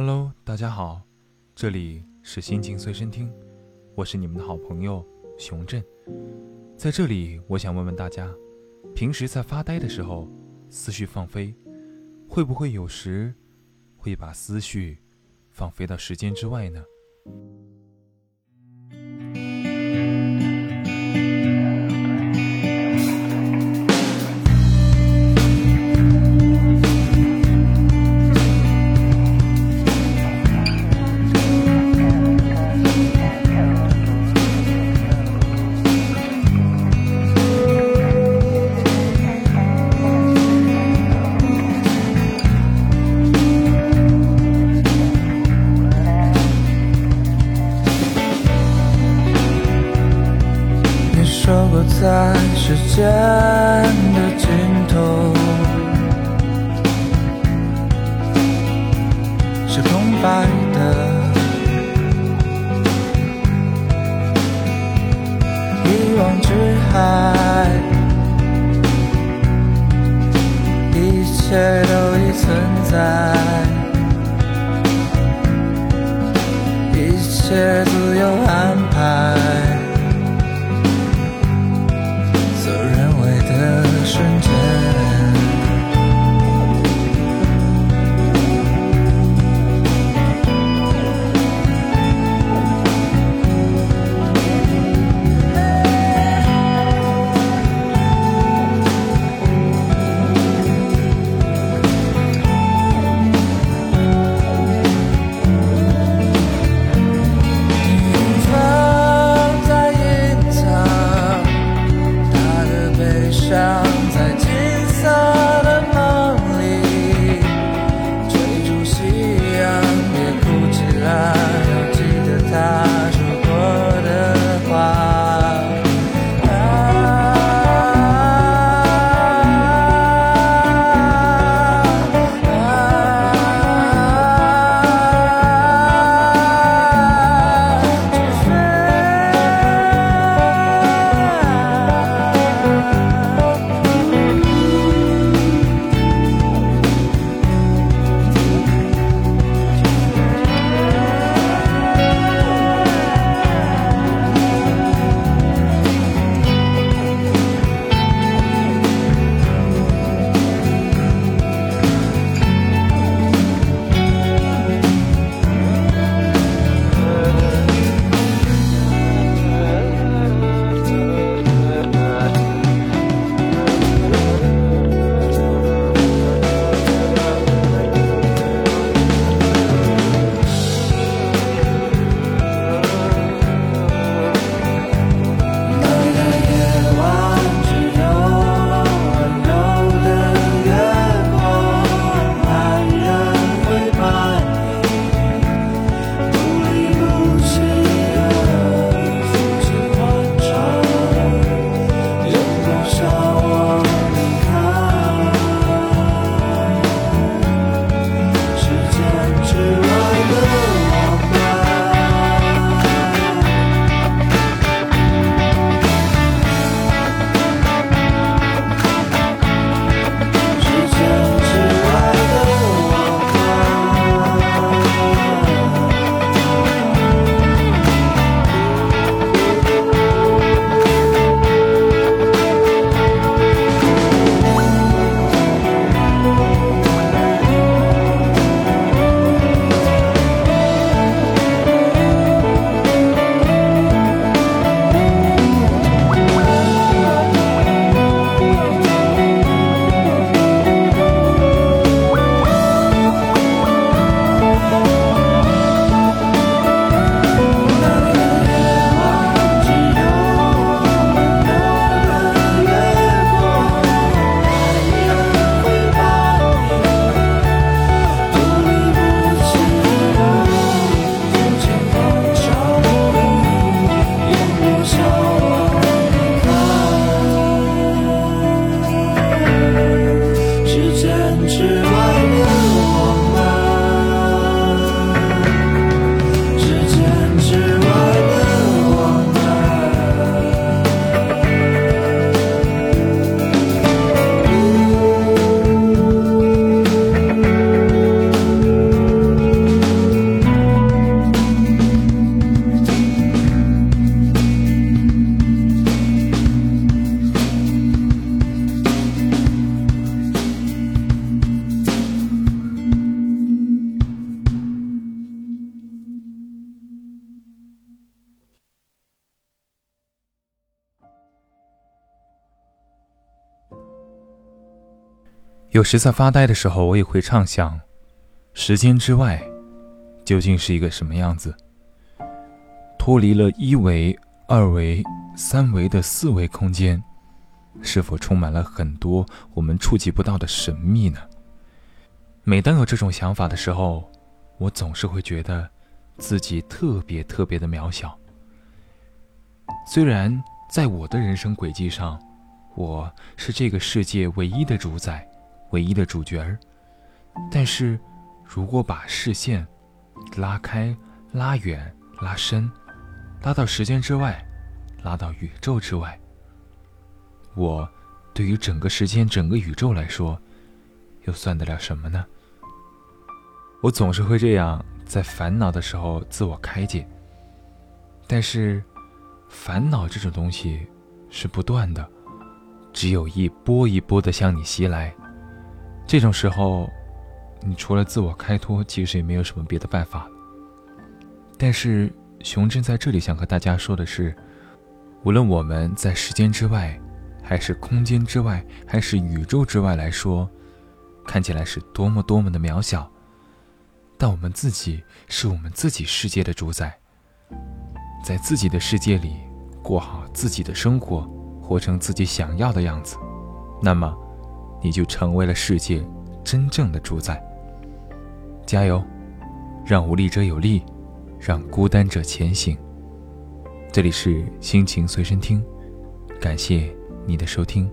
Hello，大家好，这里是心情随身听，我是你们的好朋友熊振。在这里，我想问问大家，平时在发呆的时候，思绪放飞，会不会有时会把思绪放飞到时间之外呢？时间的尽头是空白的，一望之海，一切都已存在，一切有时在发呆的时候，我也会畅想，时间之外究竟是一个什么样子？脱离了一维、二维、三维的四维空间，是否充满了很多我们触及不到的神秘呢？每当有这种想法的时候，我总是会觉得自己特别特别的渺小。虽然在我的人生轨迹上，我是这个世界唯一的主宰。唯一的主角儿，但是，如果把视线拉开、拉远、拉深，拉到时间之外，拉到宇宙之外，我对于整个时间、整个宇宙来说，又算得了什么呢？我总是会这样，在烦恼的时候自我开解。但是，烦恼这种东西是不断的，只有一波一波的向你袭来。这种时候，你除了自我开脱，其实也没有什么别的办法。但是熊真在这里想和大家说的是，无论我们在时间之外，还是空间之外，还是宇宙之外来说，看起来是多么多么的渺小，但我们自己是我们自己世界的主宰，在自己的世界里过好自己的生活，活成自己想要的样子，那么。你就成为了世界真正的主宰。加油，让无力者有力，让孤单者前行。这里是心情随身听，感谢你的收听。